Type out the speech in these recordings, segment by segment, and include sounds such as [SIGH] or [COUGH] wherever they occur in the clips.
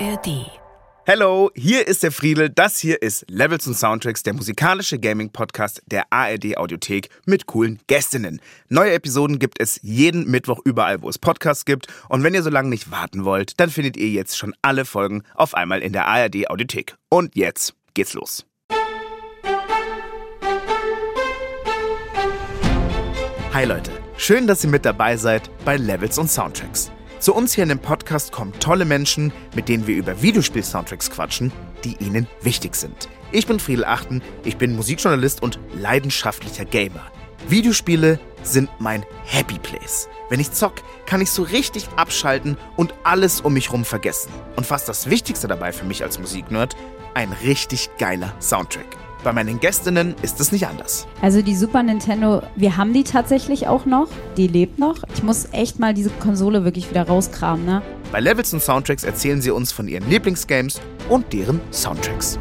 ARD. Hello, hier ist der Friedel. Das hier ist Levels und Soundtracks, der musikalische Gaming-Podcast der ARD Audiothek mit coolen Gästinnen. Neue Episoden gibt es jeden Mittwoch überall, wo es Podcasts gibt. Und wenn ihr so lange nicht warten wollt, dann findet ihr jetzt schon alle Folgen auf einmal in der ARD Audiothek. Und jetzt geht's los. Hi Leute, schön, dass ihr mit dabei seid bei Levels und Soundtracks. Zu uns hier in dem Podcast kommen tolle Menschen, mit denen wir über Videospiel-Soundtracks quatschen, die ihnen wichtig sind. Ich bin Friedel Achten, ich bin Musikjournalist und leidenschaftlicher Gamer. Videospiele sind mein Happy Place. Wenn ich zock, kann ich so richtig abschalten und alles um mich rum vergessen. Und fast das Wichtigste dabei für mich als Musiknerd, ein richtig geiler Soundtrack. Bei meinen Gästinnen ist es nicht anders. Also die Super Nintendo, wir haben die tatsächlich auch noch. Die lebt noch. Ich muss echt mal diese Konsole wirklich wieder rauskramen, ne? Bei Levels und Soundtracks erzählen sie uns von ihren Lieblingsgames und deren Soundtracks.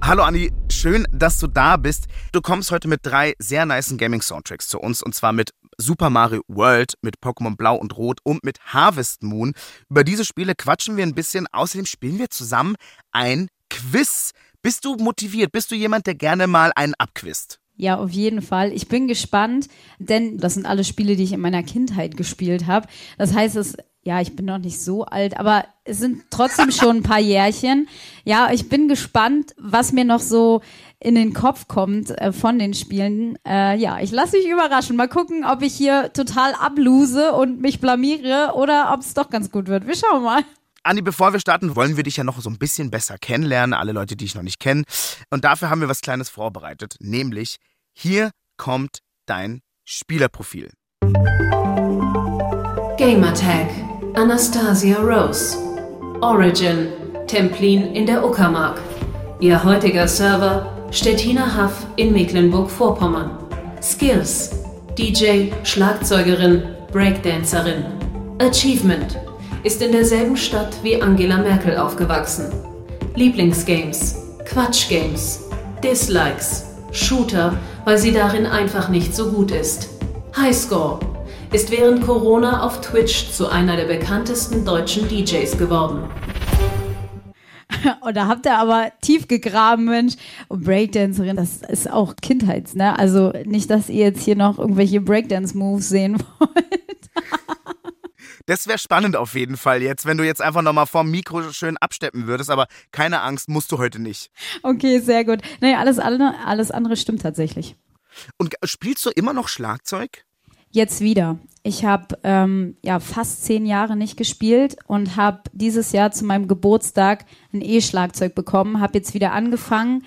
Hallo Anni, schön, dass du da bist. Du kommst heute mit drei sehr nicen Gaming-Soundtracks zu uns und zwar mit Super Mario World, mit Pokémon Blau und Rot und mit Harvest Moon. Über diese Spiele quatschen wir ein bisschen. Außerdem spielen wir zusammen ein Quiz. Bist du motiviert? Bist du jemand, der gerne mal einen abquizt? Ja, auf jeden Fall. Ich bin gespannt, denn das sind alle Spiele, die ich in meiner Kindheit gespielt habe. Das heißt, es ja, ich bin noch nicht so alt, aber es sind trotzdem [LAUGHS] schon ein paar Jährchen. Ja, ich bin gespannt, was mir noch so in den Kopf kommt äh, von den Spielen. Äh, ja, ich lasse mich überraschen. Mal gucken, ob ich hier total abluse und mich blamiere oder ob es doch ganz gut wird. Wir schauen mal. Andi, bevor wir starten, wollen wir dich ja noch so ein bisschen besser kennenlernen, alle Leute, die ich noch nicht kenne. Und dafür haben wir was Kleines vorbereitet, nämlich hier kommt dein Spielerprofil. Gamertag Anastasia Rose. Origin Templin in der Uckermark. Ihr heutiger Server Stettiner Haff in Mecklenburg-Vorpommern. Skills DJ, Schlagzeugerin, Breakdancerin. Achievement ist in derselben Stadt wie Angela Merkel aufgewachsen. Lieblingsgames, Quatschgames, Dislikes, Shooter, weil sie darin einfach nicht so gut ist. Highscore ist während Corona auf Twitch zu einer der bekanntesten deutschen DJs geworden. Und da habt ihr aber tief gegraben, Mensch. Und Breakdancerin, das ist auch Kindheits, ne? Also nicht, dass ihr jetzt hier noch irgendwelche Breakdance-Moves sehen wollt. Das wäre spannend auf jeden Fall jetzt, wenn du jetzt einfach nochmal vorm Mikro schön absteppen würdest, aber keine Angst, musst du heute nicht. Okay, sehr gut. Nee, alles, alles andere stimmt tatsächlich. Und spielst du immer noch Schlagzeug? Jetzt wieder. Ich habe ähm, ja fast zehn Jahre nicht gespielt und habe dieses Jahr zu meinem Geburtstag ein E-Schlagzeug bekommen. Habe jetzt wieder angefangen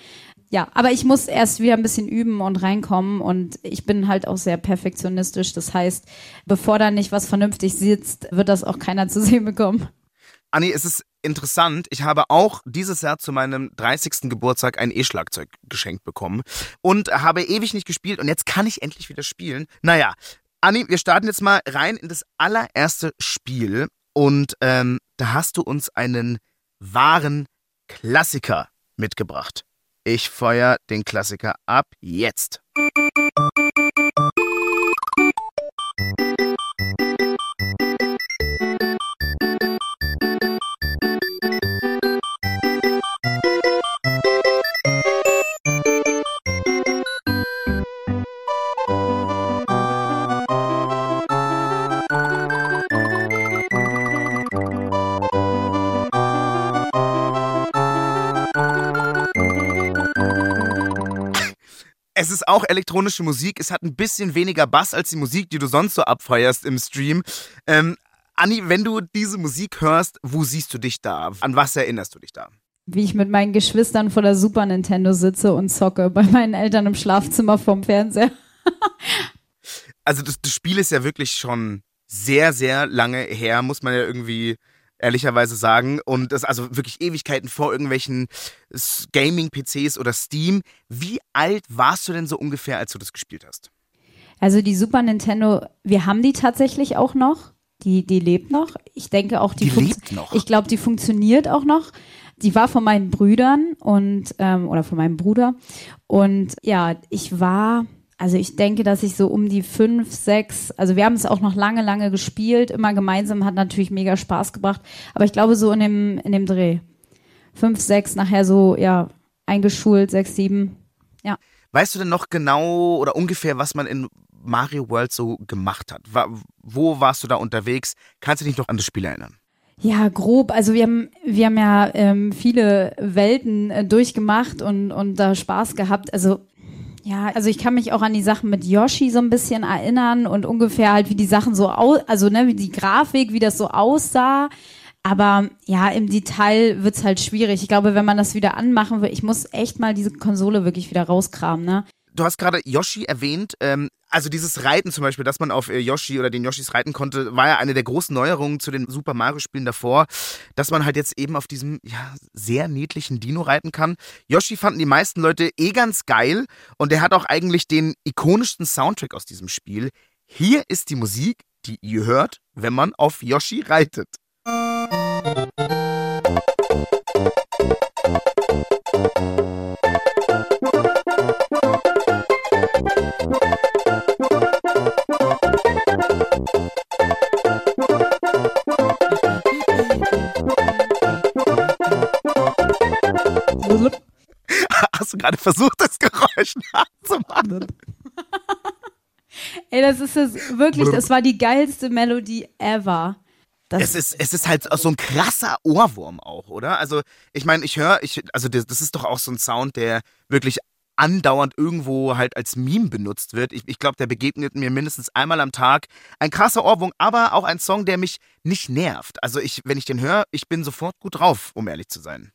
ja, aber ich muss erst wieder ein bisschen üben und reinkommen und ich bin halt auch sehr perfektionistisch. Das heißt, bevor da nicht was vernünftig sitzt, wird das auch keiner zu sehen bekommen. Anni, es ist interessant. Ich habe auch dieses Jahr zu meinem 30. Geburtstag ein E-Schlagzeug geschenkt bekommen und habe ewig nicht gespielt und jetzt kann ich endlich wieder spielen. Naja, Anni, wir starten jetzt mal rein in das allererste Spiel und ähm, da hast du uns einen wahren Klassiker mitgebracht. Ich feuer den Klassiker ab jetzt. Es ist auch elektronische Musik. Es hat ein bisschen weniger Bass als die Musik, die du sonst so abfeuerst im Stream. Ähm, Anni, wenn du diese Musik hörst, wo siehst du dich da? An was erinnerst du dich da? Wie ich mit meinen Geschwistern vor der Super Nintendo sitze und zocke bei meinen Eltern im Schlafzimmer vorm Fernseher. also das, das Spiel ist ja wirklich schon sehr, sehr lange her, muss man ja irgendwie ehrlicherweise sagen. Und das also wirklich Ewigkeiten vor irgendwelchen Gaming-PCs oder Steam. Wie alt warst du denn so ungefähr, als du das gespielt hast? Also die Super Nintendo, wir haben die tatsächlich auch noch. Die, die lebt noch. Ich denke auch, die, die lebt noch. Ich glaube, die funktioniert auch noch. Die war von meinen Brüdern und ähm, oder von meinem Bruder. Und ja, ich war also ich denke, dass ich so um die fünf, sechs, also wir haben es auch noch lange, lange gespielt, immer gemeinsam, hat natürlich mega Spaß gebracht. Aber ich glaube so in dem, in dem Dreh. Fünf, sechs, nachher so, ja, eingeschult, sechs, sieben, ja. Weißt du denn noch genau oder ungefähr, was man in Mario World so gemacht hat? Wo warst du da unterwegs? Kannst du dich noch an das Spiel erinnern? Ja, grob. Also wir haben, wir haben ja ähm, viele Welten äh, durchgemacht und, und da Spaß gehabt. Also ja, also ich kann mich auch an die Sachen mit Yoshi so ein bisschen erinnern und ungefähr halt, wie die Sachen so aus, also ne, wie die Grafik, wie das so aussah. Aber ja, im Detail wird's halt schwierig. Ich glaube, wenn man das wieder anmachen will, ich muss echt mal diese Konsole wirklich wieder rauskramen, ne? Du hast gerade Yoshi erwähnt. Ähm, also dieses Reiten zum Beispiel, dass man auf äh, Yoshi oder den Yoshis reiten konnte, war ja eine der großen Neuerungen zu den Super Mario-Spielen davor, dass man halt jetzt eben auf diesem ja, sehr niedlichen Dino reiten kann. Yoshi fanden die meisten Leute eh ganz geil und er hat auch eigentlich den ikonischsten Soundtrack aus diesem Spiel. Hier ist die Musik, die ihr hört, wenn man auf Yoshi reitet. [LAUGHS] Hast du gerade versucht, das Geräusch nachzumachen? Ey, das ist es wirklich, das war die geilste Melodie ever. Das es ist, es ist halt so ein krasser Ohrwurm auch, oder? Also, ich meine, ich höre, ich, also das, das, ist doch auch so ein Sound, der wirklich andauernd irgendwo halt als Meme benutzt wird. Ich, ich glaube, der begegnet mir mindestens einmal am Tag. Ein krasser Ohrwurm, aber auch ein Song, der mich nicht nervt. Also, ich, wenn ich den höre, ich bin sofort gut drauf, um ehrlich zu sein.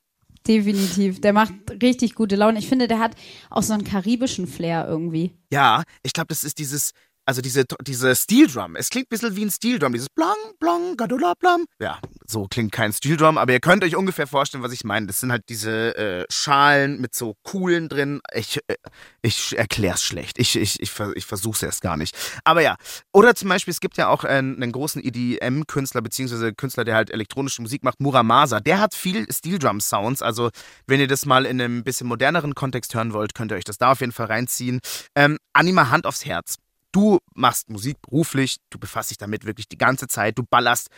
Definitiv. Der macht richtig gute Laune. Ich finde, der hat auch so einen karibischen Flair irgendwie. Ja, ich glaube, das ist dieses, also diese, diese Steel Drum. Es klingt ein bisschen wie ein Steel Drum, dieses Blang, Blang, Gadula, Blam. Ja, so klingt kein Steel Drum, aber ihr könnt euch ungefähr vorstellen, was ich meine. Das sind halt diese äh, Schalen mit so Kuhlen drin. Ich, äh, ich erklär's schlecht. Ich, ich, ich, ich versuch's erst gar nicht. Aber ja. Oder zum Beispiel, es gibt ja auch einen, einen großen EDM-Künstler, beziehungsweise Künstler, der halt elektronische Musik macht, Muramasa. Der hat viel Steel Drum Sounds. Also, wenn ihr das mal in einem bisschen moderneren Kontext hören wollt, könnt ihr euch das da auf jeden Fall reinziehen. Ähm, Anima Hand aufs Herz. Du machst Musik beruflich, du befasst dich damit wirklich die ganze Zeit, du ballerst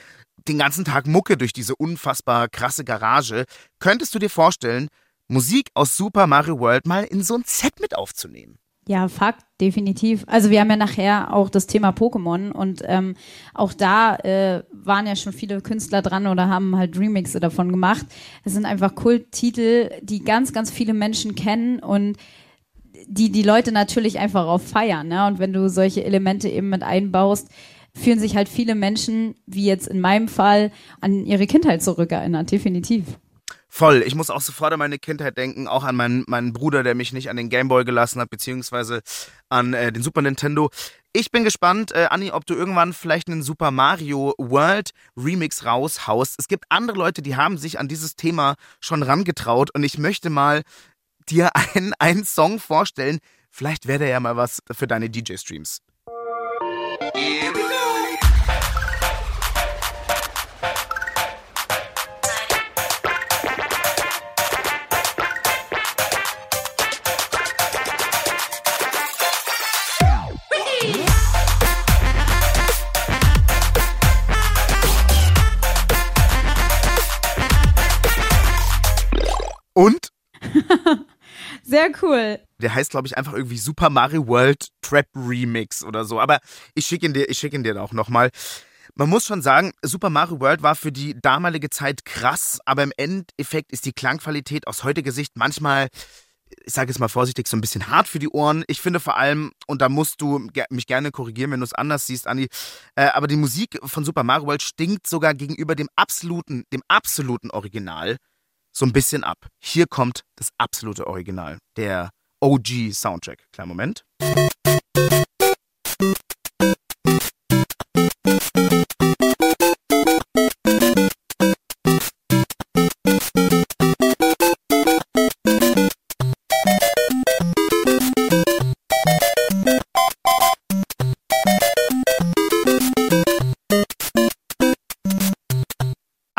den ganzen Tag Mucke durch diese unfassbar krasse Garage. Könntest du dir vorstellen, Musik aus Super Mario World mal in so ein Set mit aufzunehmen? Ja, Fakt, definitiv. Also wir haben ja nachher auch das Thema Pokémon und ähm, auch da äh, waren ja schon viele Künstler dran oder haben halt Remixe davon gemacht. Es sind einfach Kulttitel, die ganz, ganz viele Menschen kennen und die die Leute natürlich einfach auch feiern. Ne? Und wenn du solche Elemente eben mit einbaust, fühlen sich halt viele Menschen, wie jetzt in meinem Fall, an ihre Kindheit zurückerinnert, definitiv. Voll. Ich muss auch sofort an meine Kindheit denken, auch an meinen, meinen Bruder, der mich nicht an den Gameboy gelassen hat, beziehungsweise an äh, den Super Nintendo. Ich bin gespannt, äh, Anni, ob du irgendwann vielleicht einen Super Mario World Remix raushaust. Es gibt andere Leute, die haben sich an dieses Thema schon rangetraut und ich möchte mal dir einen, [LAUGHS] einen Song vorstellen. Vielleicht wäre der ja mal was für deine DJ-Streams. Sehr cool. Der heißt, glaube ich, einfach irgendwie Super Mario World Trap Remix oder so. Aber ich schicke ihn dir, ich schicke ihn dir auch nochmal. Man muss schon sagen, Super Mario World war für die damalige Zeit krass, aber im Endeffekt ist die Klangqualität aus heutiger Sicht manchmal, ich sage es mal vorsichtig, so ein bisschen hart für die Ohren. Ich finde vor allem, und da musst du mich gerne korrigieren, wenn du es anders siehst, Andi, äh, aber die Musik von Super Mario World stinkt sogar gegenüber dem absoluten, dem absoluten Original so ein bisschen ab. Hier kommt das absolute Original, der OG-Soundtrack. Kleinen Moment.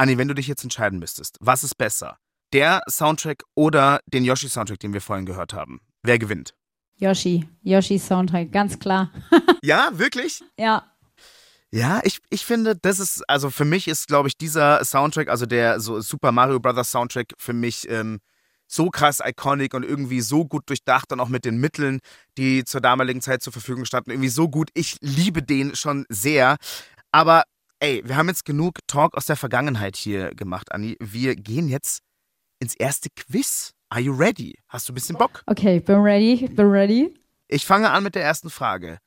Anni, wenn du dich jetzt entscheiden müsstest, was ist besser? Der Soundtrack oder den Yoshi-Soundtrack, den wir vorhin gehört haben? Wer gewinnt? Yoshi. Yoshi Soundtrack, ganz klar. [LAUGHS] ja, wirklich? Ja. Ja, ich, ich finde, das ist, also für mich ist, glaube ich, dieser Soundtrack, also der so Super Mario Brothers Soundtrack für mich ähm, so krass iconic und irgendwie so gut durchdacht und auch mit den Mitteln, die zur damaligen Zeit zur Verfügung standen, irgendwie so gut. Ich liebe den schon sehr. Aber ey, wir haben jetzt genug Talk aus der Vergangenheit hier gemacht, Anni. Wir gehen jetzt ins erste Quiz. Are you ready? Hast du ein bisschen Bock? Okay, bin ready, bin ready. Ich fange an mit der ersten Frage.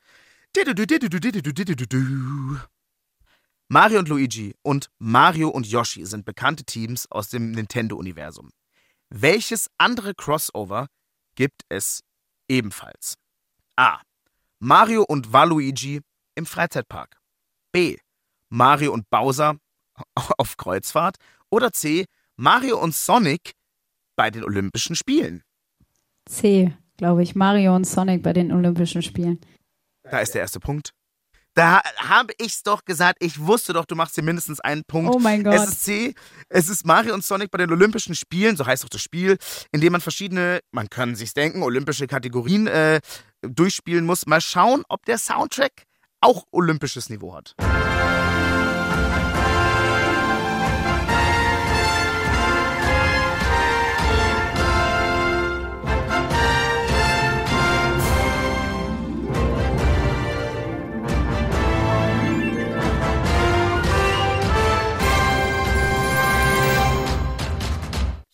Mario und Luigi und Mario und Yoshi sind bekannte Teams aus dem Nintendo-Universum. Welches andere Crossover gibt es ebenfalls? A. Mario und Waluigi im Freizeitpark. B. Mario und Bowser [LAUGHS] auf Kreuzfahrt. Oder C. Mario und Sonic bei den Olympischen Spielen. C, glaube ich. Mario und Sonic bei den Olympischen Spielen. Da ist der erste Punkt. Da habe ich's doch gesagt. Ich wusste doch, du machst hier mindestens einen Punkt. Oh mein Gott. Es ist C. Es ist Mario und Sonic bei den Olympischen Spielen, so heißt auch das Spiel, in dem man verschiedene, man kann sich's denken, olympische Kategorien äh, durchspielen muss. Mal schauen, ob der Soundtrack auch olympisches Niveau hat.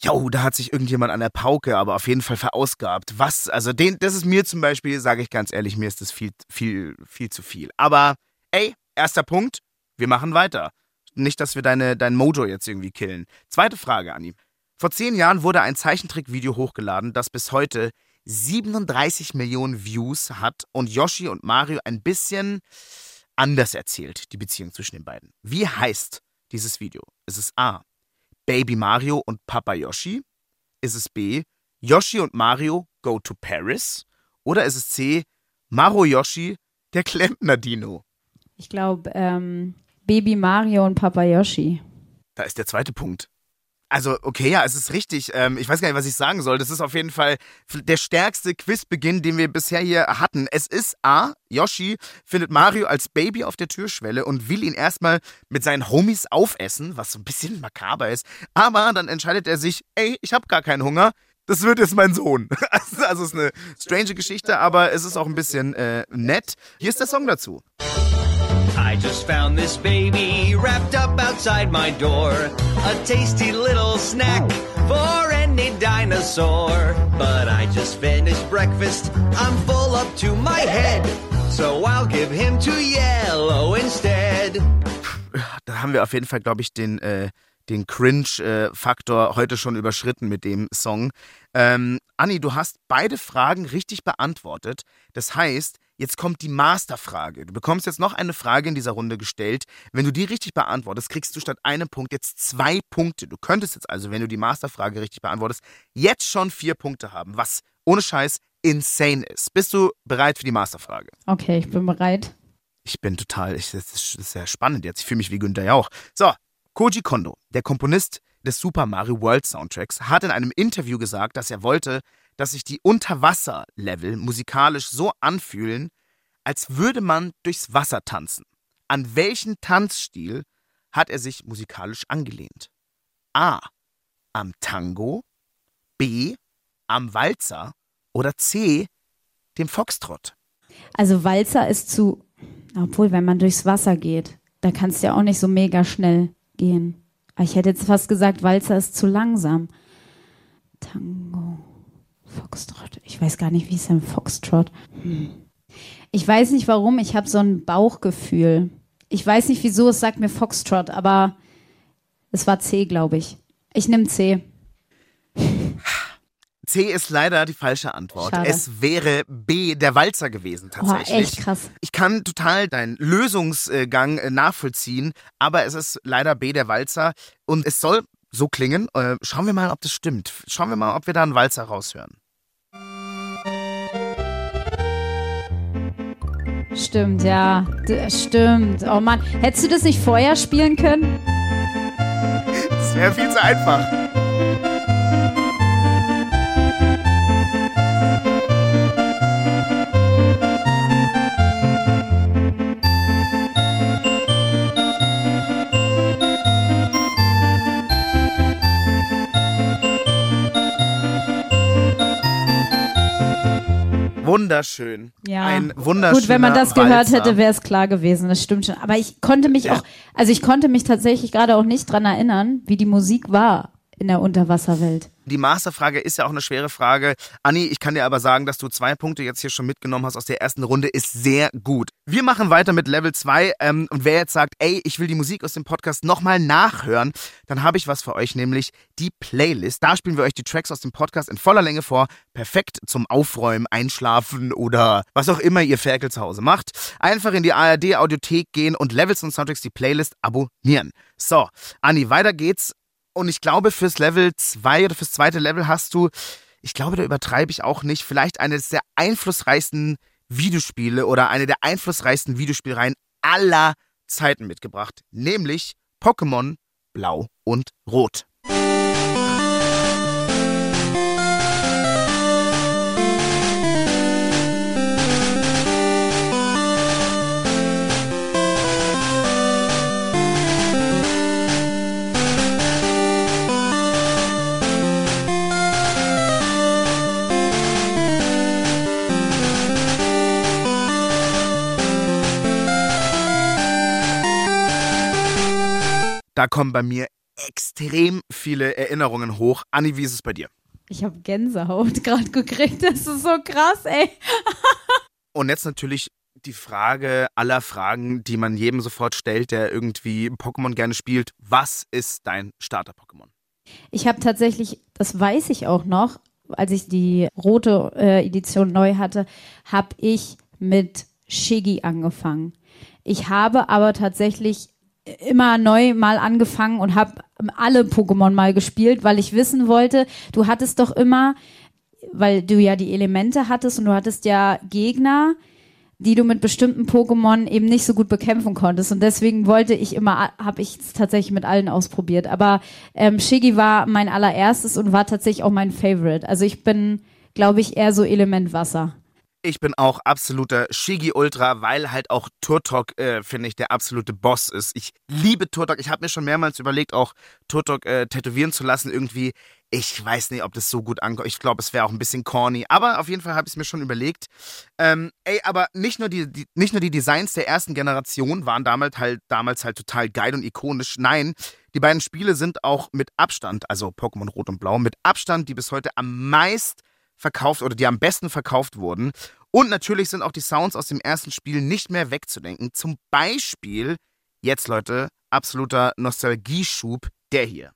Jo, da hat sich irgendjemand an der Pauke aber auf jeden Fall verausgabt. Was, also den, das ist mir zum Beispiel, sage ich ganz ehrlich, mir ist das viel, viel, viel zu viel. Aber, ey, erster Punkt, wir machen weiter. Nicht, dass wir deine, dein Mojo jetzt irgendwie killen. Zweite Frage, Anni. Vor zehn Jahren wurde ein Zeichentrickvideo hochgeladen, das bis heute 37 Millionen Views hat und Yoshi und Mario ein bisschen anders erzählt, die Beziehung zwischen den beiden. Wie heißt dieses Video? Ist es A. Baby Mario und Papa Yoshi? Ist es B. Yoshi und Mario go to Paris? Oder ist es C. Maro Yoshi, der Klempner Dino? Ich glaube, ähm, Baby Mario und Papa Yoshi. Da ist der zweite Punkt. Also, okay, ja, es ist richtig. Ähm, ich weiß gar nicht, was ich sagen soll. Das ist auf jeden Fall der stärkste Quizbeginn, den wir bisher hier hatten. Es ist A. Yoshi findet Mario als Baby auf der Türschwelle und will ihn erstmal mit seinen Homies aufessen, was so ein bisschen makaber ist. Aber dann entscheidet er sich, ey, ich habe gar keinen Hunger. Das wird jetzt mein Sohn. [LAUGHS] Also, es ist eine strange Geschichte, aber es ist auch ein bisschen äh, nett. Hier ist der Song dazu. I just found this baby wrapped up outside my door. A tasty little snack for any dinosaur. But I just finished breakfast. I'm full up to my head. So I'll give him to yellow instead. Da haben wir auf jeden Fall, glaube ich, den, äh, den Cringe-Faktor heute schon überschritten mit dem Song. Ähm, Anni, du hast beide Fragen richtig beantwortet. Das heißt, Jetzt kommt die Masterfrage. Du bekommst jetzt noch eine Frage in dieser Runde gestellt. Wenn du die richtig beantwortest, kriegst du statt einem Punkt jetzt zwei Punkte. Du könntest jetzt also, wenn du die Masterfrage richtig beantwortest, jetzt schon vier Punkte haben, was ohne Scheiß insane ist. Bist du bereit für die Masterfrage? Okay, ich bin bereit. Ich bin total, ich, das, ist, das ist sehr spannend jetzt. Ich fühle mich wie Günther Jauch. So, Koji Kondo, der Komponist des Super Mario World Soundtracks, hat in einem Interview gesagt, dass er wollte, dass sich die Unterwasserlevel musikalisch so anfühlen, als würde man durchs Wasser tanzen. An welchen Tanzstil hat er sich musikalisch angelehnt? A. Am Tango, B. Am Walzer oder C. Dem Foxtrott? Also Walzer ist zu, obwohl wenn man durchs Wasser geht, da kannst du ja auch nicht so mega schnell gehen. Ich hätte jetzt fast gesagt, Walzer ist zu langsam. Tango. Foxtrot. Ich weiß gar nicht, wie ist denn Foxtrot? Hm. Ich weiß nicht warum, ich habe so ein Bauchgefühl. Ich weiß nicht wieso, es sagt mir Foxtrot, aber es war C, glaube ich. Ich nehme C. C ist leider die falsche Antwort. Schade. Es wäre B, der Walzer gewesen tatsächlich. Boah, echt krass. Ich kann total deinen Lösungsgang äh, nachvollziehen, aber es ist leider B, der Walzer. Und es soll so klingen. Äh, schauen wir mal, ob das stimmt. Schauen wir mal, ob wir da einen Walzer raushören. Stimmt, ja. D stimmt. Oh Mann, hättest du das nicht vorher spielen können? Das wäre viel zu einfach. Wunderschön. Ja. Ein wunderschöner Gut, wenn man das gehört Walzer. hätte, wäre es klar gewesen. Das stimmt schon. Aber ich konnte mich Ja. auch, also ich konnte mich tatsächlich gerade auch nicht dran erinnern, wie die Musik war in der Unterwasserwelt. Die Masterfrage ist ja auch eine schwere Frage. Anni, ich kann dir aber sagen, dass du zwei Punkte jetzt hier schon mitgenommen hast aus der ersten Runde, ist sehr gut. Wir machen weiter mit Level 2 ähm, und wer jetzt sagt, ey, ich will die Musik aus dem Podcast nochmal nachhören, dann habe ich was für euch, nämlich die Playlist. Da spielen wir euch die Tracks aus dem Podcast in voller Länge vor. Perfekt zum Aufräumen, Einschlafen oder was auch immer ihr Ferkel zu Hause macht. Einfach in die ARD Audiothek gehen und Levels und Soundtracks die Playlist abonnieren. So, Anni, weiter geht's. Und ich glaube, fürs Level 2 oder fürs zweite Level hast du, ich glaube, da übertreibe ich auch nicht, vielleicht eines der einflussreichsten Videospiele oder eine der einflussreichsten Videospielreihen aller Zeiten mitgebracht, nämlich Pokémon Blau und Rot. Da kommen bei mir extrem viele Erinnerungen hoch. Anni, wie ist es bei dir? Ich habe Gänsehaut [LAUGHS] gerade gekriegt. Das ist so krass, ey. [LAUGHS] Und jetzt natürlich die Frage aller Fragen, die man jedem sofort stellt, der irgendwie Pokémon gerne spielt. Was ist dein Starter-Pokémon? Ich habe tatsächlich, das weiß ich auch noch, als ich die rote äh, Edition neu hatte, habe ich mit Shiggy angefangen. Ich habe aber tatsächlich immer neu mal angefangen und habe alle Pokémon mal gespielt, weil ich wissen wollte, du hattest doch immer, weil du ja die Elemente hattest und du hattest ja Gegner, die du mit bestimmten Pokémon eben nicht so gut bekämpfen konntest. Und deswegen wollte ich immer, habe ich es tatsächlich mit allen ausprobiert. Aber ähm, Shiggy war mein allererstes und war tatsächlich auch mein Favorite. Also ich bin, glaube ich, eher so Element Wasser. Ich bin auch absoluter Shigi Ultra, weil halt auch Turtok, äh, finde ich, der absolute Boss ist. Ich liebe Turtok. Ich habe mir schon mehrmals überlegt, auch Turtok äh, tätowieren zu lassen irgendwie. Ich weiß nicht, ob das so gut ankommt. Ich glaube, es wäre auch ein bisschen corny. Aber auf jeden Fall habe ich es mir schon überlegt. Ähm, ey, aber nicht nur die, die, nicht nur die Designs der ersten Generation waren damals halt, damals halt total geil und ikonisch. Nein, die beiden Spiele sind auch mit Abstand, also Pokémon Rot und Blau, mit Abstand die bis heute am meist verkauft oder die am besten verkauft wurden. Und natürlich sind auch die Sounds aus dem ersten Spiel nicht mehr wegzudenken. Zum Beispiel, jetzt Leute, absoluter Nostalgieschub, der hier.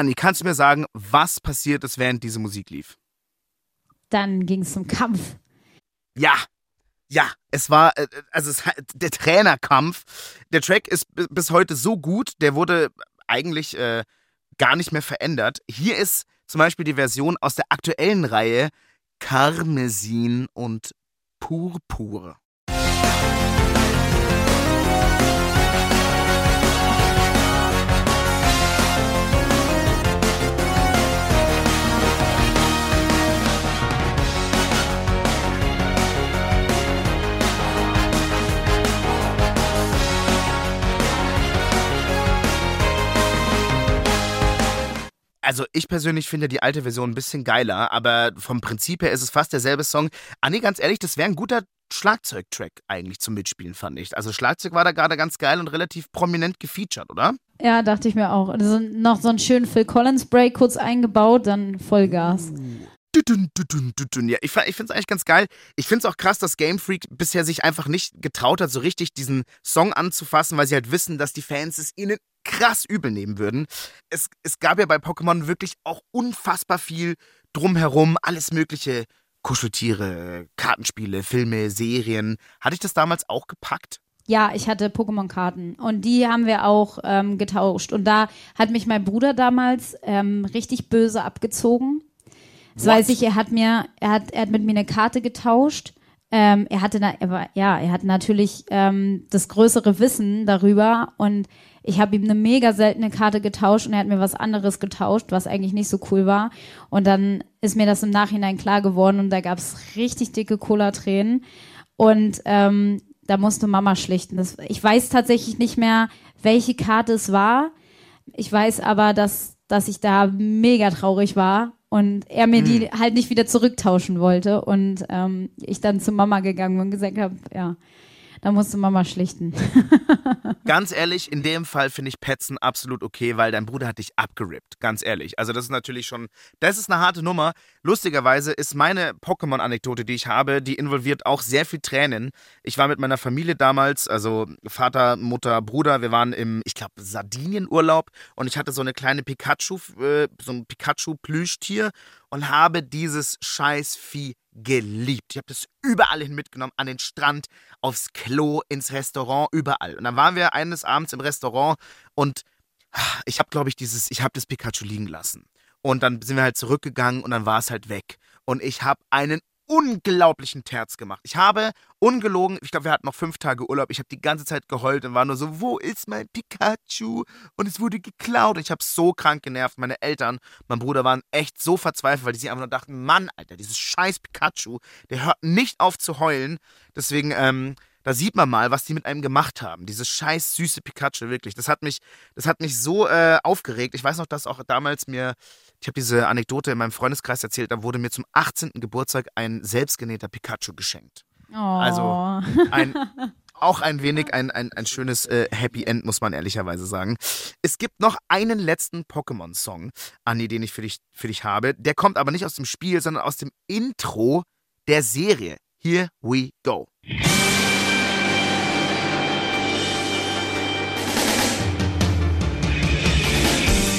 Anni, kannst du mir sagen, was passiert ist, während diese Musik lief? Dann ging es zum Kampf. Ja, ja, es war, äh, also es, der Trainerkampf. Der Track ist bi- bis heute so gut, der wurde eigentlich äh, gar nicht mehr verändert. Hier ist zum Beispiel die Version aus der aktuellen Reihe Karmesin und Purpur. Also ich persönlich finde die alte Version ein bisschen geiler, aber vom Prinzip her ist es fast derselbe Song. Anni, ganz ehrlich, das wäre ein guter Schlagzeugtrack eigentlich zum Mitspielen, fand ich. Also Schlagzeug war da gerade ganz geil und relativ prominent gefeatured, oder? Ja, dachte ich mir auch. Also noch so einen schönen Phil Collins Break kurz eingebaut, dann Vollgas. Düdün. Ja, ich finde es eigentlich ganz geil. Ich finde es auch krass, dass Game Freak bisher sich einfach nicht getraut hat, so richtig diesen Song anzufassen, weil sie halt wissen, dass die Fans es ihnen krass übel nehmen würden. Es, es gab ja bei Pokémon wirklich auch unfassbar viel drumherum, alles mögliche. Kuscheltiere, Kartenspiele, Filme, Serien. Hatte ich das damals auch gepackt? Ja, ich hatte Pokémon-Karten und die haben wir auch ähm, getauscht. Und da hat mich mein Bruder damals ähm, richtig böse abgezogen, Das weiß ich, er hat mir, er hat, er hat mit mir eine Karte getauscht. Ähm, er hatte, na, er war, ja, er hat natürlich ähm, das größere Wissen darüber und ich habe ihm eine mega seltene Karte getauscht und er hat mir was anderes getauscht, was eigentlich nicht so cool war. Und dann ist mir das im Nachhinein klar geworden und da gab es richtig dicke Cola-Tränen. Und ähm, da musste Mama schlichten. Das, ich weiß tatsächlich nicht mehr, welche Karte es war. Ich weiß aber, dass, dass ich da mega traurig war und er mir die Hm. halt nicht wieder zurücktauschen wollte und ähm, ich dann zu Mama gegangen bin und gesagt habe, ja, da musste Mama schlichten. [LAUGHS] Ganz ehrlich, in dem Fall finde ich Petzen absolut okay, weil dein Bruder hat dich abgerippt. Ganz ehrlich. Also, das ist natürlich schon, das ist eine harte Nummer. Lustigerweise ist meine Pokémon-Anekdote, die ich habe, die involviert auch sehr viel Tränen. Ich war mit meiner Familie damals, also Vater, Mutter, Bruder, wir waren im, ich glaube, Sardinienurlaub und ich hatte so eine kleine Pikachu, äh, so ein Pikachu-Plüschtier und habe dieses Scheißvieh geliebt. Ich habe das überall hin mitgenommen, an den Strand, aufs Klo, ins Restaurant, überall. Und dann waren wir eines Abends im Restaurant und ich habe, glaube ich, dieses, ich habe das Pikachu liegen lassen. Und dann sind wir halt zurückgegangen und dann war es halt weg. Und ich habe einen unglaublichen Terz gemacht. Ich habe ungelogen, ich glaube, wir hatten noch fünf Tage Urlaub. Ich habe die ganze Zeit geheult und war nur so, wo ist mein Pikachu? Und es wurde geklaut. Ich habe so krank genervt. Meine Eltern, mein Bruder waren echt so verzweifelt, weil die sich einfach nur dachten, Mann, Alter, dieses scheiß Pikachu, der hört nicht auf zu heulen. Deswegen, ähm, da sieht man mal, was die mit einem gemacht haben. Dieses scheiß süße Pikachu, wirklich. Das hat mich, das hat mich so äh, aufgeregt. Ich weiß noch, dass auch damals mir, ich habe diese Anekdote in meinem Freundeskreis erzählt, da wurde mir zum 18. Geburtstag ein selbstgenähter Pikachu geschenkt. Oh. Also ein, [LAUGHS] auch ein wenig ein, ein, ein schönes äh, Happy End, muss man ehrlicherweise sagen. Es gibt noch einen letzten Pokémon-Song, Anni, den ich für dich, für dich habe. Der kommt aber nicht aus dem Spiel, sondern aus dem Intro der Serie. Here we go.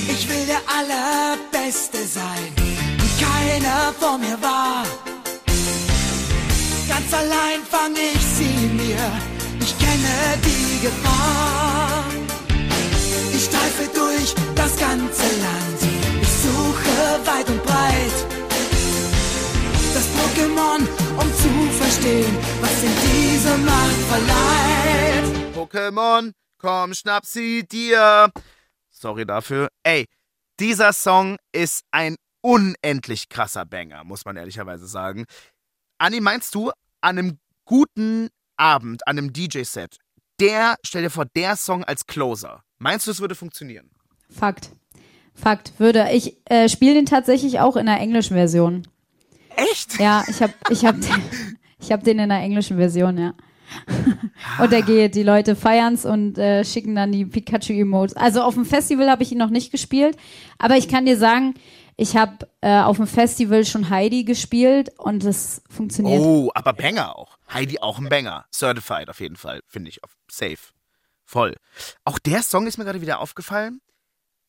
Ich will der Allerbeste sein, wie keiner vor mir war. Ganz allein fang ich sie mir, ich kenne die Gefahr. Ich streife durch das ganze Land, ich suche weit und breit. Das Pokémon, um zu verstehen, was in diese Macht verleiht. Pokémon, komm, schnapp sie dir. Sorry dafür. Ey, dieser Song ist ein unendlich krasser Banger, muss man ehrlicherweise sagen. Anni, meinst du, an einem guten Abend, an einem DJ-Set, der, stell dir vor, der Song als Closer, meinst du, es würde funktionieren? Fakt. Fakt. Würde. Ich äh, spiele den tatsächlich auch in der englischen Version. Echt? Ja, ich habe ich hab, ich hab den in der englischen Version, ja. [LAUGHS] Und der geht, die Leute feiern's und äh, schicken dann die Pikachu-Emotes. Also auf dem Festival habe ich ihn noch nicht gespielt, aber ich kann dir sagen, ich habe äh, auf dem Festival schon Heidi gespielt und es funktioniert. Oh, aber Banger auch. Heidi auch ein Banger. Certified auf jeden Fall, finde ich. Safe. Voll. Auch der Song ist mir gerade wieder aufgefallen.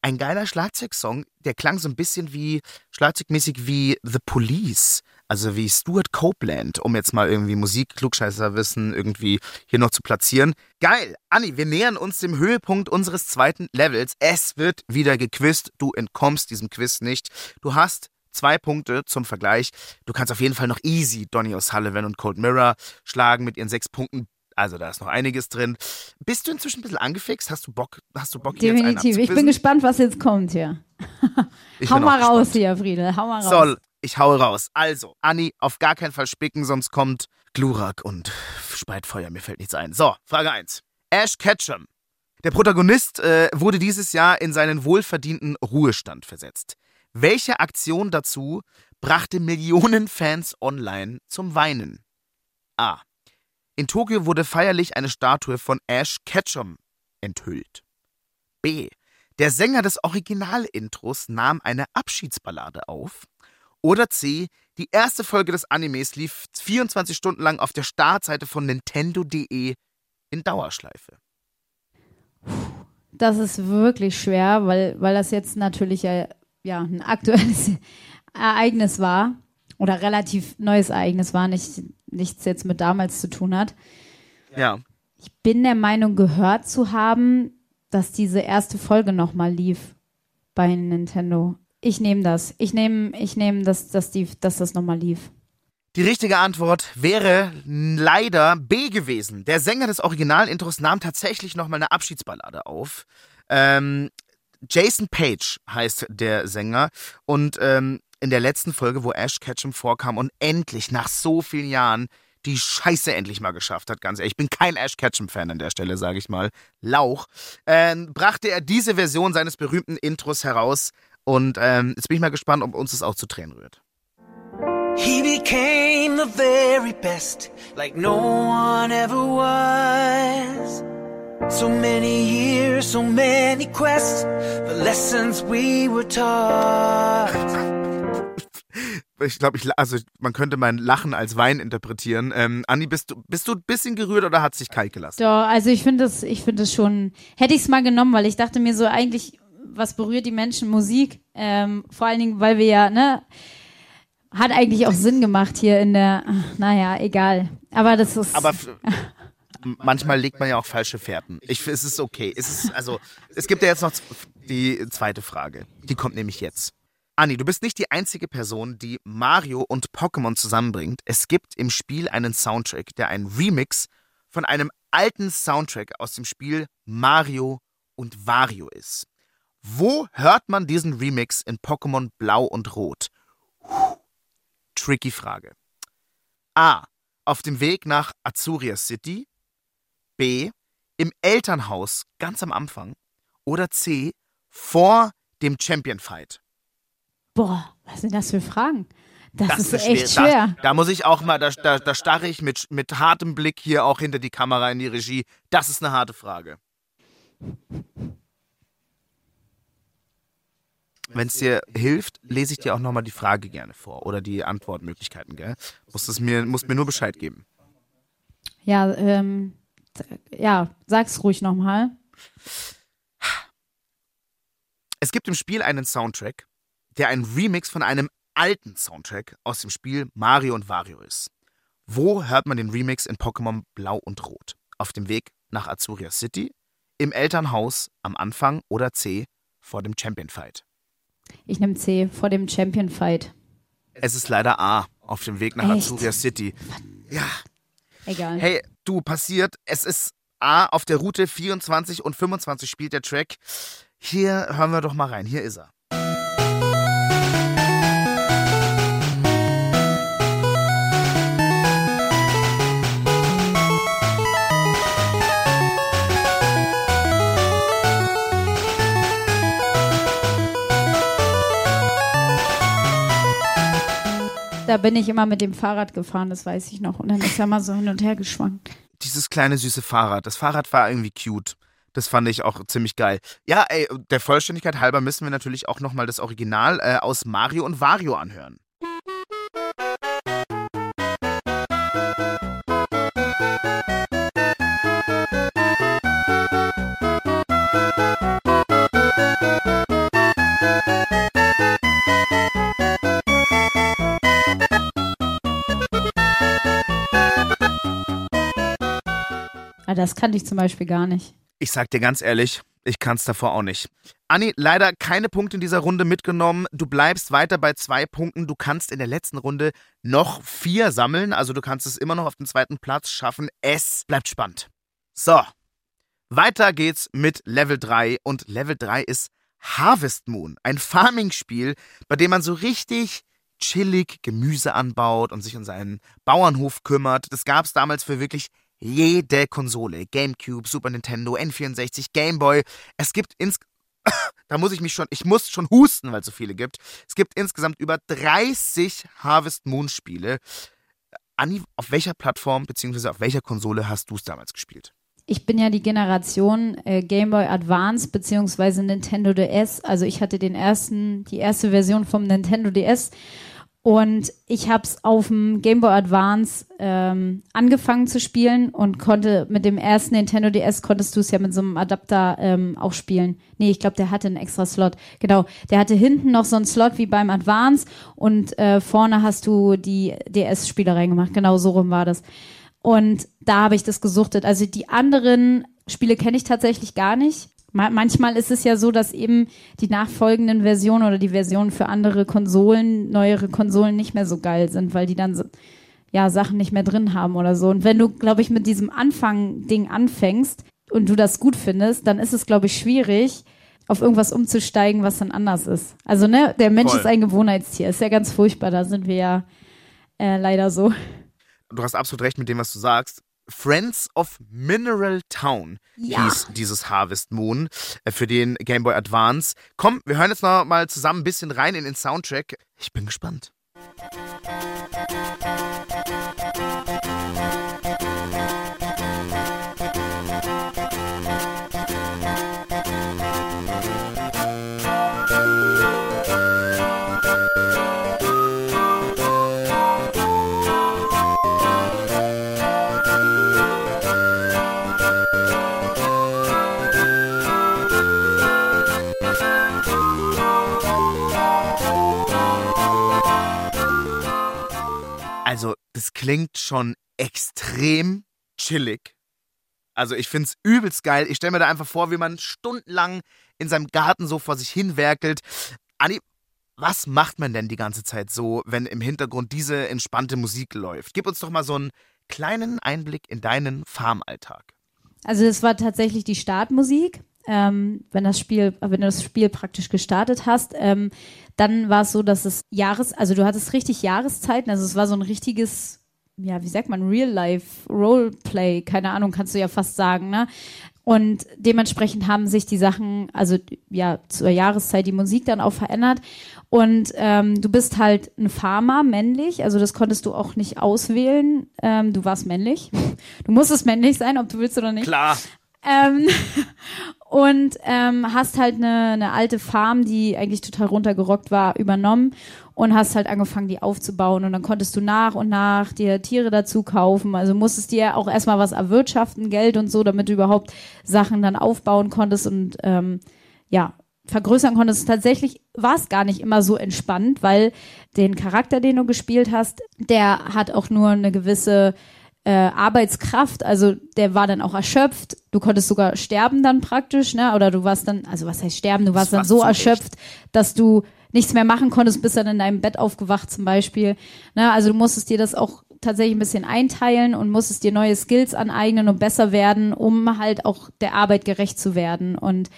Ein geiler Schlagzeugsong, der klang so ein bisschen wie, schlagzeugmäßig wie The Police. Also wie Stuart Copeland, um jetzt mal irgendwie Musik-Klugscheißerwissen irgendwie hier noch zu platzieren. Geil. Anni, wir nähern uns dem Höhepunkt unseres zweiten Levels. Es wird wieder gequizt. Du entkommst diesem Quiz nicht. Du hast zwei Punkte zum Vergleich. Du kannst auf jeden Fall noch easy Donny O'Sullivan und Cold Mirror schlagen mit ihren sechs Punkten. Also da ist noch einiges drin. Bist du inzwischen ein bisschen angefixt? Hast du Bock, hast du Bock Definitiv. Ich bin gespannt, was jetzt kommt hier. [LAUGHS] Hau mal raus gespannt. hier, Friedel. Hau mal raus. Soll, ich hau raus. Also, Anni, auf gar keinen Fall spicken, sonst kommt Glurak und Speitfeuer. Mir fällt nichts ein. So, Frage 1. Ash Ketchum. Der Protagonist äh, wurde dieses Jahr in seinen wohlverdienten Ruhestand versetzt. Welche Aktion dazu brachte Millionen Fans online zum Weinen? A. In Tokio wurde feierlich eine Statue von Ash Ketchum enthüllt. B. Der Sänger des Originalintros nahm eine Abschiedsballade auf. Oder C. Die erste Folge des Animes lief 24 Stunden lang auf der Startseite von Nintendo.de in Dauerschleife. Das ist wirklich schwer, weil, weil das jetzt natürlich ja, ja ein aktuelles [LAUGHS] Ereignis war oder relativ neues Ereignis war, nicht, nichts jetzt mit damals zu tun hat. Ja. Ich bin der Meinung, gehört zu haben, dass diese erste Folge nochmal lief bei Nintendo. ich nehme das. Ich nehme, ich nehme, dass, dass, die, dass das nochmal lief. Die richtige Antwort wäre leider B gewesen. Der Sänger des Originalintros nahm tatsächlich nochmal eine Abschiedsballade auf. Ähm, Jason Page heißt der Sänger und ähm, in der letzten Folge, wo Ash Ketchum vorkam und endlich nach so vielen Jahren die Scheiße endlich mal geschafft hat, ganz ehrlich. Ich bin kein Ash Ketchum-Fan an der Stelle, sage ich mal. Lauch. Ähm, brachte er diese Version seines berühmten Intros heraus. Und ähm, jetzt bin ich mal gespannt, ob uns das auch zu Tränen rührt. He became the very best, like no one ever was. So many years, so many quests, the lessons we were taught. Ich glaube, ich, also man könnte mein Lachen als Wein interpretieren. Ähm, Anni, bist du, bist du ein bisschen gerührt oder hat sich kalt gelassen? Doch, also ich finde das, ich finde das schon, hätte ich es mal genommen, weil ich dachte mir so eigentlich, was berührt die Menschen? Musik. Ähm, vor allen Dingen, weil wir ja, ne, hat eigentlich auch Sinn gemacht hier in der, naja, egal. Aber das ist. Aber manchmal legt man ja auch falsche Fährten. Ich, es ist okay. Es ist, also, es gibt ja jetzt noch die zweite Frage. Die kommt nämlich jetzt. Anni, du bist nicht die einzige Person, die Mario und Pokémon zusammenbringt. Es gibt im Spiel einen Soundtrack, der ein Remix von einem alten Soundtrack aus dem Spiel Mario und Wario ist. Wo hört man diesen Remix in Pokémon Blau und Rot? Puh, tricky Frage. A. Auf dem Weg nach Azuria City. B. Im Elternhaus ganz am Anfang. Oder C. Vor dem Champion Fight. Boah, was sind das für Fragen? Das, Das ist ist echt schwer. schwer. Da, da muss ich auch mal, da, da, da starre ich mit, mit hartem Blick hier auch hinter die Kamera in die Regie. Das ist eine harte Frage. Wenn es dir hilft, lese ich dir auch nochmal die Frage gerne vor oder die Antwortmöglichkeiten, gell? Musst, es mir, musst mir nur Bescheid geben. Ja, ähm, ja, sag's ruhig nochmal. Es gibt im Spiel einen Soundtrack, der ein Remix von einem alten Soundtrack aus dem Spiel Mario und Wario ist. Wo hört man den Remix in Pokémon Blau und Rot? Auf dem Weg nach Azuria City, im Elternhaus am Anfang oder C vor dem Champion Fight? Ich nehme C vor dem Champion Fight. Es ist leider A, auf dem Weg nach Echt? Azuria City. Ja, Egal. hey, du, passiert, es ist A, auf der Route 24 und 25 spielt der Track. Hier hören wir doch mal rein, hier ist er. Da bin ich immer mit dem Fahrrad gefahren, das weiß ich noch. Und dann ist er mal so hin und her geschwankt. dieses kleine süße Fahrrad. Das Fahrrad war irgendwie cute. Das fand ich auch ziemlich geil. Ja, ey, der Vollständigkeit halber müssen wir natürlich auch nochmal das Original äh, aus Mario und Wario anhören. Das kannte ich zum Beispiel gar nicht. Ich sag dir ganz ehrlich, ich kann's davor auch nicht. Anni, leider keine Punkte in dieser Runde mitgenommen. Du bleibst weiter bei zwei Punkten. Du kannst in der letzten Runde noch vier sammeln. Also du kannst es immer noch auf den zweiten Platz schaffen. Es bleibt spannend. So, weiter geht's mit Level 3. Und Level 3 ist Harvest Moon. Ein Farming-Spiel, bei dem man so richtig chillig Gemüse anbaut und sich um seinen Bauernhof kümmert. Das gab's damals für wirklich jede Konsole. GameCube, Super Nintendo, N64, Game Boy. Es gibt ins [COUGHS] da muss ich mich schon, ich muss schon husten, weil es so viele gibt. Es gibt insgesamt über 30 Harvest Moon Spiele. Anni, auf welcher Plattform bzw. auf welcher Konsole hast du es damals gespielt? Ich bin ja die Generation äh, Game Boy Advance beziehungsweise Nintendo DS. Also ich hatte den ersten, die erste Version vom Nintendo DS und ich habe es auf dem Game Boy Advance ähm, angefangen zu spielen und konnte mit dem ersten Nintendo DS konntest du es ja mit so einem Adapter ähm, auch spielen. Nee, ich glaube, der hatte einen extra Slot. Genau, der hatte hinten noch so einen Slot wie beim Advance und äh, vorne hast du die DS-Spiele reingemacht. Genau so rum war das. Und da habe ich das gesuchtet. Also die anderen Spiele kenne ich tatsächlich gar nicht. Ma manchmal ist es ja so, dass eben die nachfolgenden Versionen oder die Versionen für andere Konsolen, neuere Konsolen nicht mehr so geil sind, weil die dann so, ja Sachen nicht mehr drin haben oder so. Und wenn du, glaube ich, mit diesem Anfang-Ding anfängst und du das gut findest, dann ist es, glaube ich, schwierig, auf irgendwas umzusteigen, was dann anders ist. Also, ne, der Mensch Voll. ist ein Gewohnheitstier. Ist ja ganz furchtbar, da sind wir ja äh, leider so. Du hast absolut recht mit dem, was du sagst. Friends of Mineral Town Ja. hieß dieses Harvest Moon äh, für den Game Boy Advance. Komm, wir hören jetzt noch mal zusammen ein bisschen rein in den Soundtrack. Ich bin gespannt. Also, das klingt schon extrem chillig. Also, ich find's übelst geil. Ich stelle mir da einfach vor, wie man stundenlang in seinem Garten so vor sich hinwerkelt. Anni, was macht man denn die ganze Zeit so, wenn im Hintergrund diese entspannte Musik läuft? Gib uns doch mal so einen kleinen Einblick in deinen Farmalltag. Also das war tatsächlich die Startmusik. Ähm, wenn das Spiel, wenn du das Spiel praktisch gestartet hast, ähm, dann war es so, dass es Jahres, also du hattest richtig Jahreszeiten, also es war so ein richtiges, ja, wie sagt man, Real-Life Roleplay, keine Ahnung, kannst du ja fast sagen, ne? Und dementsprechend haben sich die Sachen, also ja, zur Jahreszeit die Musik dann auch verändert. Und ähm, du bist halt ein Farmer, männlich, also das konntest du auch nicht auswählen. Ähm, du warst männlich. [LAUGHS] Du musstest männlich sein, ob du willst oder nicht. Klar. Ähm, und ähm, hast halt eine, eine alte Farm, die eigentlich total runtergerockt war, übernommen und hast halt angefangen, die aufzubauen. Und dann konntest du nach und nach dir Tiere dazu kaufen. Also musstest dir auch erstmal was erwirtschaften, Geld und so, damit du überhaupt Sachen dann aufbauen konntest und ähm, ja, vergrößern konntest. Tatsächlich war es gar nicht immer so entspannt, weil den Charakter, den du gespielt hast, der hat auch nur eine gewisse äh, Arbeitskraft, also der war dann auch erschöpft. Du konntest sogar sterben dann praktisch, ne? Oder du warst dann, also was heißt sterben? Du warst Das dann so erschöpft, dass du nichts mehr machen konntest, bist dann in deinem Bett aufgewacht zum Beispiel. Ne? Also du musstest dir das auch tatsächlich ein bisschen einteilen und musstest dir neue Skills aneignen und besser werden, um halt auch der Arbeit gerecht zu werden. Und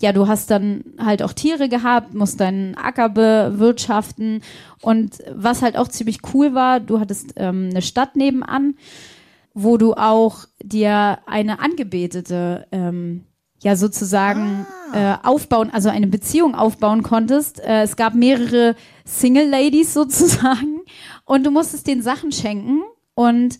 ja, du hast dann halt auch Tiere gehabt, musst deinen Acker bewirtschaften. Und was halt auch ziemlich cool war, du hattest ähm, eine Stadt nebenan, wo du auch dir eine Angebetete ähm, ja sozusagen äh, aufbauen, also eine Beziehung aufbauen konntest. Äh, es gab mehrere Single Ladies [LAUGHS] sozusagen und du musstest den Sachen schenken und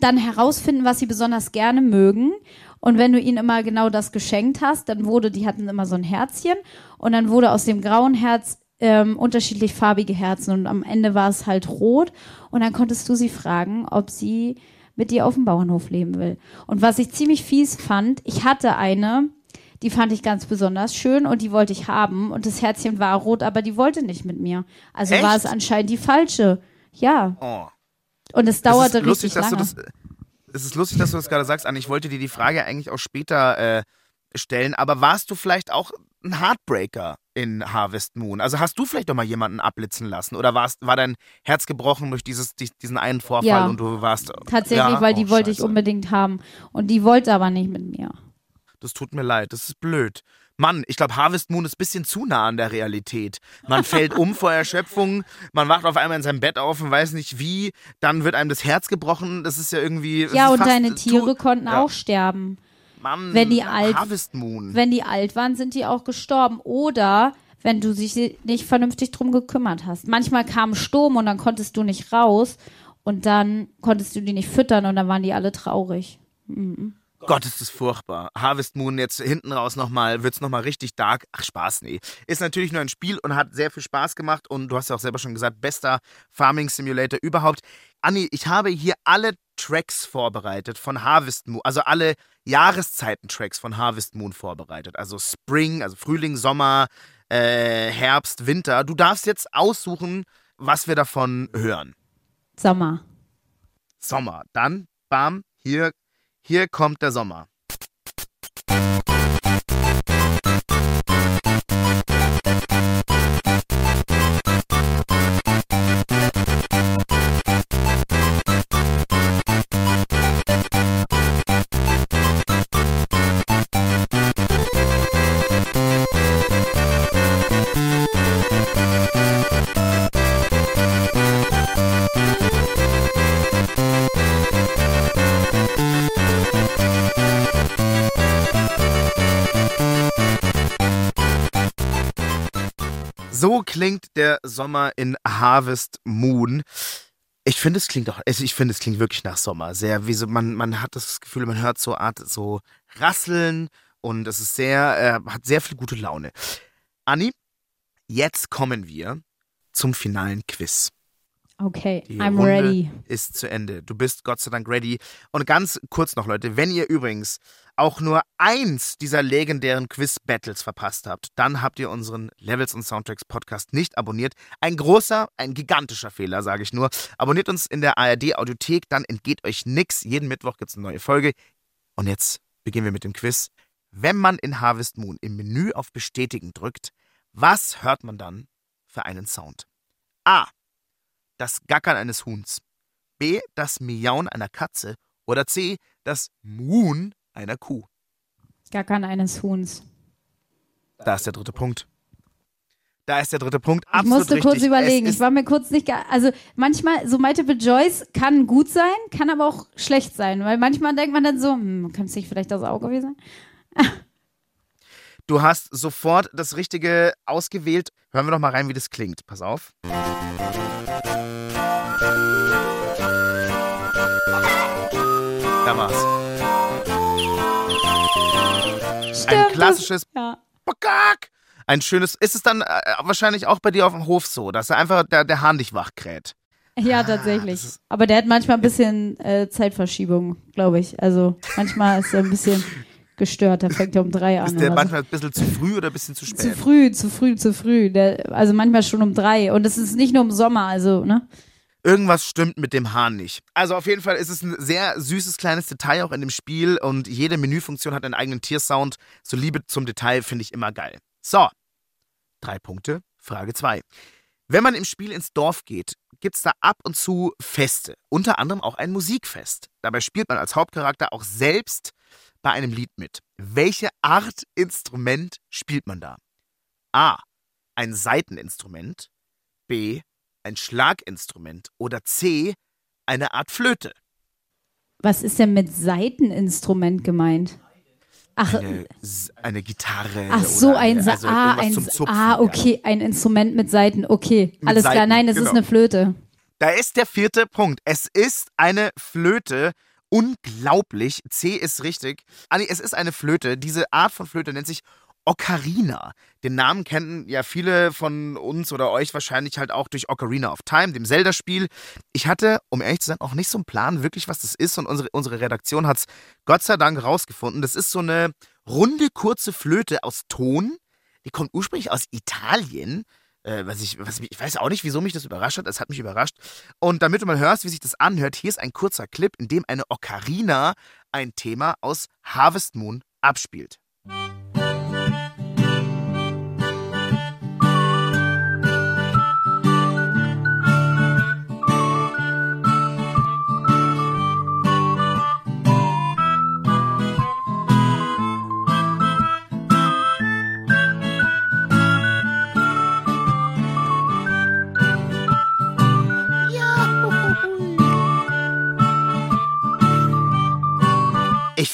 dann herausfinden, was sie besonders gerne mögen. Und wenn du ihnen immer genau das geschenkt hast, dann wurde, die hatten immer so ein Herzchen und dann wurde aus dem grauen Herz ähm, unterschiedlich farbige Herzen und am Ende war es halt rot und dann konntest du sie fragen, ob sie mit dir auf dem Bauernhof leben will. Und was ich ziemlich fies fand, ich hatte eine, die fand ich ganz besonders schön und die wollte ich haben und das Herzchen war rot, aber die wollte nicht mit mir. Also war es Echt? anscheinend die falsche. Ja, Oh. und es dauerte ist lustig, richtig dass lange. du das. Es ist lustig, dass du das gerade sagst, Anne. Ich wollte dir die Frage eigentlich auch später äh, stellen, aber warst du vielleicht auch ein Heartbreaker in Harvest Moon? Also hast du vielleicht doch mal jemanden abblitzen lassen oder warst, war dein Herz gebrochen durch dieses, die, diesen einen Vorfall Ja. und du warst. Tatsächlich, Ja? weil die Oh, wollte ich scheiße. unbedingt haben. Und die wollte aber nicht mit mir. Das tut mir leid, das ist blöd. Mann, ich glaube, Harvest Moon ist ein bisschen zu nah an der Realität. Man fällt um vor Erschöpfung, man wacht auf einmal in seinem Bett auf und weiß nicht wie, dann wird einem das Herz gebrochen. Das ist ja irgendwie. Ja, und deine Tiere konnten ja. auch sterben. Mann, wenn die alt- Harvest Moon. Wenn die alt waren, sind die auch gestorben. Oder wenn du dich nicht vernünftig drum gekümmert hast. Manchmal kam Sturm und dann konntest du nicht raus und dann konntest du die nicht füttern und dann waren die alle traurig. Gott, ist das furchtbar. Harvest Moon jetzt hinten raus nochmal, wird's nochmal richtig dark. Ach, Spaß, nee. Ist natürlich nur ein Spiel und hat sehr viel Spaß gemacht und du hast ja auch selber schon gesagt, bester Farming Simulator überhaupt. Anni, ich habe hier alle Tracks vorbereitet von Harvest Moon, also alle Jahreszeiten-Tracks von Harvest Moon vorbereitet. Also Spring, also Frühling, Sommer, äh, Herbst, Winter. Du darfst jetzt aussuchen, was wir davon hören. Sommer. Sommer. Dann, bam, hier, hier kommt der Sommer. Sommer in Harvest Moon. Ich finde, es klingt auch, also ich finde, es klingt wirklich nach Sommer. Sehr, wie so, man, man hat das Gefühl, man hört so Art, so Rasseln und es ist sehr, äh, hat sehr viel gute Laune. Anni, jetzt kommen wir zum finalen Quiz. Okay, Die I'm Runde ready. ist zu Ende. Du bist Gott sei Dank ready. Und ganz kurz noch, Leute, wenn ihr übrigens auch nur eins dieser legendären Quiz-Battles verpasst habt, dann habt ihr unseren Levels und Soundtracks Podcast nicht abonniert. Ein großer, ein gigantischer Fehler, sage ich nur. Abonniert uns in der ARD-Audiothek, dann entgeht euch nix. Jeden Mittwoch gibt es eine neue Folge. Und jetzt beginnen wir mit dem Quiz. Wenn man in Harvest Moon im Menü auf Bestätigen drückt, was hört man dann für einen Sound? A. Das Gackern eines Huhns. B. Das Miauen einer Katze. Oder C. Das Muhen einer Kuh. Gackern eines Huhns. Da ist der dritte Punkt. Da ist der dritte Punkt. Ich Absolut musste richtig. kurz überlegen. Ich war mir kurz nicht. Also manchmal, so Multiple Choice kann gut sein, kann aber auch schlecht sein. Weil manchmal denkt man dann so, hm, kann es nicht vielleicht das Auge gewesen sein? du hast sofort das Richtige ausgewählt. Hören wir doch mal rein, wie das klingt. Pass auf. Da war's. Ein Stimmt, klassisches Ja. Bakack. Ein schönes. Ist es dann äh, wahrscheinlich auch bei dir auf dem Hof so, dass er einfach der, der Hahn dich wach kräht? Ja, Ah, das tatsächlich. ist- Aber der hat manchmal ein bisschen äh, Zeitverschiebung, glaube ich. Also manchmal ist er ein bisschen [LAUGHS] gestört. Da fängt er um drei an. Ist der oder so. manchmal ein bisschen zu früh oder ein bisschen zu Zu spät? früh, zu früh, zu früh. Der, also manchmal schon um drei. Und es ist nicht nur im Sommer, also, ne? Irgendwas stimmt mit dem Hahn nicht. Also auf jeden Fall ist es ein sehr süßes kleines Detail auch in dem Spiel und jede Menüfunktion hat einen eigenen Tiersound. So Liebe zum Detail finde ich immer geil. So, drei Punkte. Frage zwei. Wenn man im Spiel ins Dorf geht, gibt es da ab und zu Feste, unter anderem auch ein Musikfest. Dabei spielt man als Hauptcharakter auch selbst bei einem Lied mit. Welche Art Instrument spielt man da? A. Ein Saiteninstrument. B. Ein Schlaginstrument. Oder C. Eine Art Flöte. Was ist denn mit Saiteninstrument gemeint? Ach, Eine, eine Gitarre. ach so, ein Sa also ah, ein Zupfen, ah, ja. okay, ein Instrument mit Saiten. Okay, Mit alles klar. Saiten, Nein, es ist genau. eine Flöte. Da ist der vierte Punkt. Es ist eine Flöte. Unglaublich. C ist richtig. Anni, es ist eine Flöte. Diese Art von Flöte nennt sich Ocarina. Den Namen kennen ja viele von uns oder euch wahrscheinlich halt auch durch Ocarina of Time, dem Zelda-Spiel. Ich hatte, um ehrlich zu sein, auch nicht so einen Plan, wirklich, was das ist. Und unsere, unsere Redaktion hat es Gott sei Dank rausgefunden. Das ist so eine runde, kurze Flöte aus Ton. Die kommt ursprünglich aus Italien. Äh, was ich, was mich, ich weiß auch nicht, wieso mich das überrascht hat. Es hat mich überrascht. Und damit du mal hörst, wie sich das anhört, hier ist ein kurzer Clip, in dem eine Ocarina ein Thema aus Harvest Moon abspielt. Ich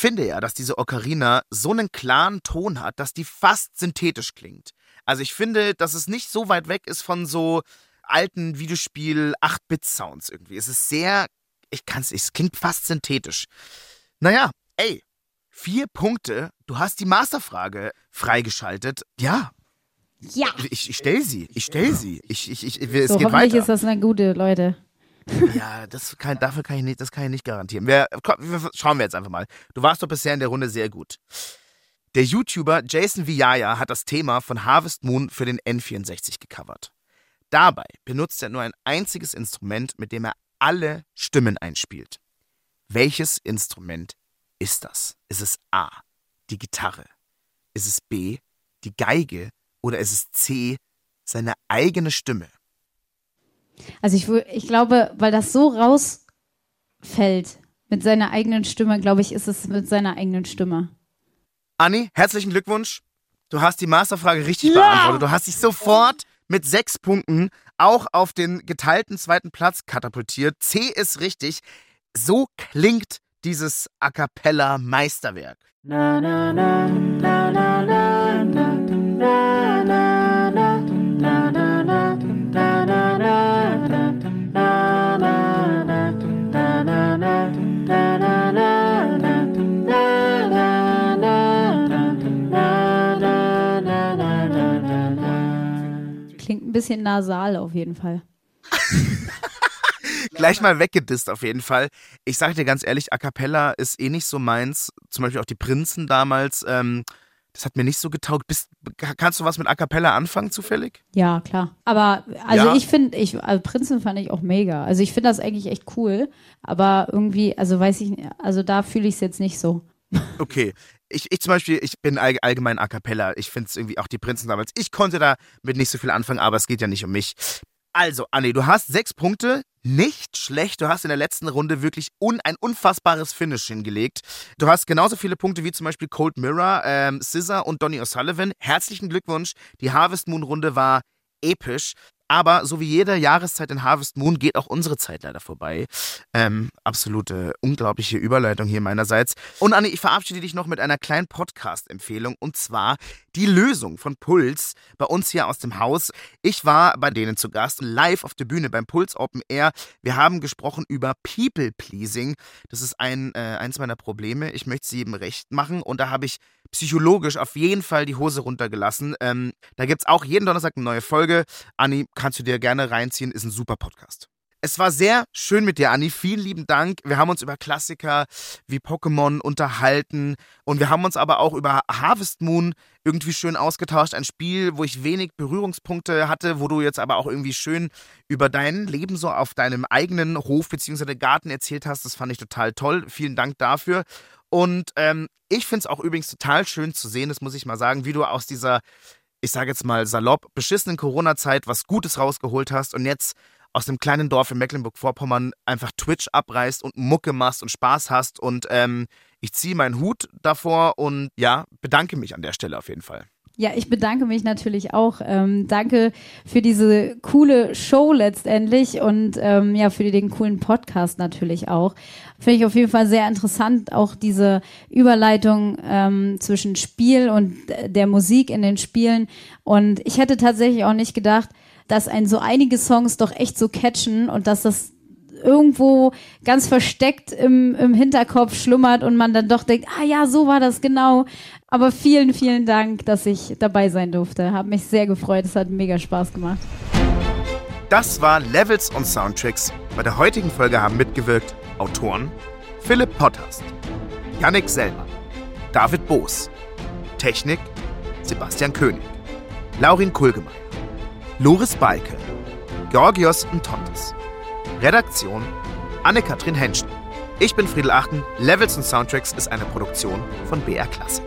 finde ja, dass diese Ocarina so einen klaren Ton hat, dass die fast synthetisch klingt. Also ich finde, dass es nicht so weit weg ist von so alten Videospiel 8-Bit-Sounds irgendwie. Es ist sehr, ich kann es, es klingt fast synthetisch. Naja, ey, vier Punkte. Du hast die Masterfrage freigeschaltet. Ja, Ja. ich, ich stell sie. Ich stell sie. Ich, ich, ich, es So, geht hoffentlich weiter. ist das eine gute, Leute. Ja, das kann, dafür kann ich nicht, das kann ich nicht garantieren. Wir, komm, wir, schauen wir jetzt einfach mal. Du warst doch bisher in der Runde sehr gut. Der YouTuber Jason Viaya hat das Thema von Harvest Moon für den N64 gecovert. Dabei benutzt er nur ein einziges Instrument, mit dem er alle Stimmen einspielt. Welches Instrument ist das? Ist es A, die Gitarre? Ist es B, die Geige? Oder ist es C, seine eigene Stimme? Also ich, ich glaube, weil das so rausfällt mit seiner eigenen Stimme, glaube ich, ist es mit seiner eigenen Stimme. Anni, herzlichen Glückwunsch. Du hast die Masterfrage richtig ja. beantwortet. Du hast dich sofort mit sechs Punkten auch auf den geteilten zweiten Platz katapultiert. C ist richtig. So klingt dieses A cappella Meisterwerk. Na, na, na, bisschen nasal auf jeden Fall. [LAUGHS] Gleich mal weggedisst auf jeden Fall. Ich sage dir ganz ehrlich, A Cappella ist eh nicht so meins. Zum Beispiel auch die Prinzen damals. Ähm, das hat mir nicht so getaugt. Bist, kannst du was mit A Cappella anfangen zufällig? Ja, klar. Aber also Ja? ich finde, ich, also Prinzen fand ich auch mega. Also ich finde das eigentlich echt cool. Aber irgendwie, also weiß ich, also da fühle ich es jetzt nicht so. Okay. Ich, ich zum Beispiel, ich bin all, allgemein A Cappella. Ich finde es irgendwie auch die Prinzen damals. Ich konnte da mit nicht so viel anfangen, aber es geht ja nicht um mich. Also, Anni, du hast sechs Punkte. Nicht schlecht. Du hast in der letzten Runde wirklich un, ein unfassbares Finish hingelegt. Du hast genauso viele Punkte wie zum Beispiel Cold Mirror, ähm, Scissor und Donny O'Sullivan. Herzlichen Glückwunsch. Die Harvest Moon Runde war episch. Aber so wie jede Jahreszeit in Harvest Moon geht auch unsere Zeit leider vorbei. Ähm, absolute unglaubliche Überleitung hier meinerseits. Und Anni, ich verabschiede dich noch mit einer kleinen Podcast-Empfehlung und zwar die Lösung von Puls bei uns hier aus dem Haus. Ich war bei denen zu Gast live auf der Bühne beim Puls Open Air. Wir haben gesprochen über People Pleasing. Das ist ein, äh, eins meiner Probleme. Ich möchte es jedem recht machen und da habe ich psychologisch auf jeden Fall die Hose runtergelassen. Ähm, da gibt es auch jeden Donnerstag eine neue Folge. Anni, kannst du dir gerne reinziehen, ist ein super Podcast. Es war sehr schön mit dir, Anni. Vielen lieben Dank. Wir haben uns über Klassiker wie Pokémon unterhalten und wir haben uns aber auch über Harvest Moon irgendwie schön ausgetauscht. Ein Spiel, wo ich wenig Berührungspunkte hatte, wo du jetzt aber auch irgendwie schön über dein Leben so auf deinem eigenen Hof bzw. Garten erzählt hast. Das fand ich total toll. Vielen Dank dafür. Und ähm, ich finde es auch übrigens total schön zu sehen, das muss ich mal sagen, wie du aus dieser, ich sage jetzt mal salopp, beschissenen Corona-Zeit was Gutes rausgeholt hast und jetzt aus dem kleinen Dorf in Mecklenburg-Vorpommern einfach Twitch abreißt und Mucke machst und Spaß hast. Und ähm, ich ziehe meinen Hut davor und ja, bedanke mich an der Stelle auf jeden Fall. Ja, ich bedanke mich natürlich auch. Ähm, danke für diese coole Show letztendlich und ähm, ja, für den coolen Podcast natürlich auch. Finde ich auf jeden Fall sehr interessant, auch diese Überleitung ähm, zwischen Spiel und äh, der Musik in den Spielen. Und ich hätte tatsächlich auch nicht gedacht, dass ein so einige Songs doch echt so catchen und dass das irgendwo ganz versteckt im, im Hinterkopf schlummert und man dann doch denkt, ah ja, so war das genau. Aber vielen, vielen Dank, dass ich dabei sein durfte. Hab mich sehr gefreut. Es hat mega Spaß gemacht. Das war Levels und Soundtracks. Bei der heutigen Folge haben mitgewirkt Autoren Philipp Potthast, Yannick Sellmann, David Boos, Technik Sebastian König, Laurin Kulgemeyer, Loris Balke, Georgios Ntontes, Redaktion Anne-Kathrin Henschen. Ich bin Friedel Achten. Levels und Soundtracks ist eine Produktion von BR Classic.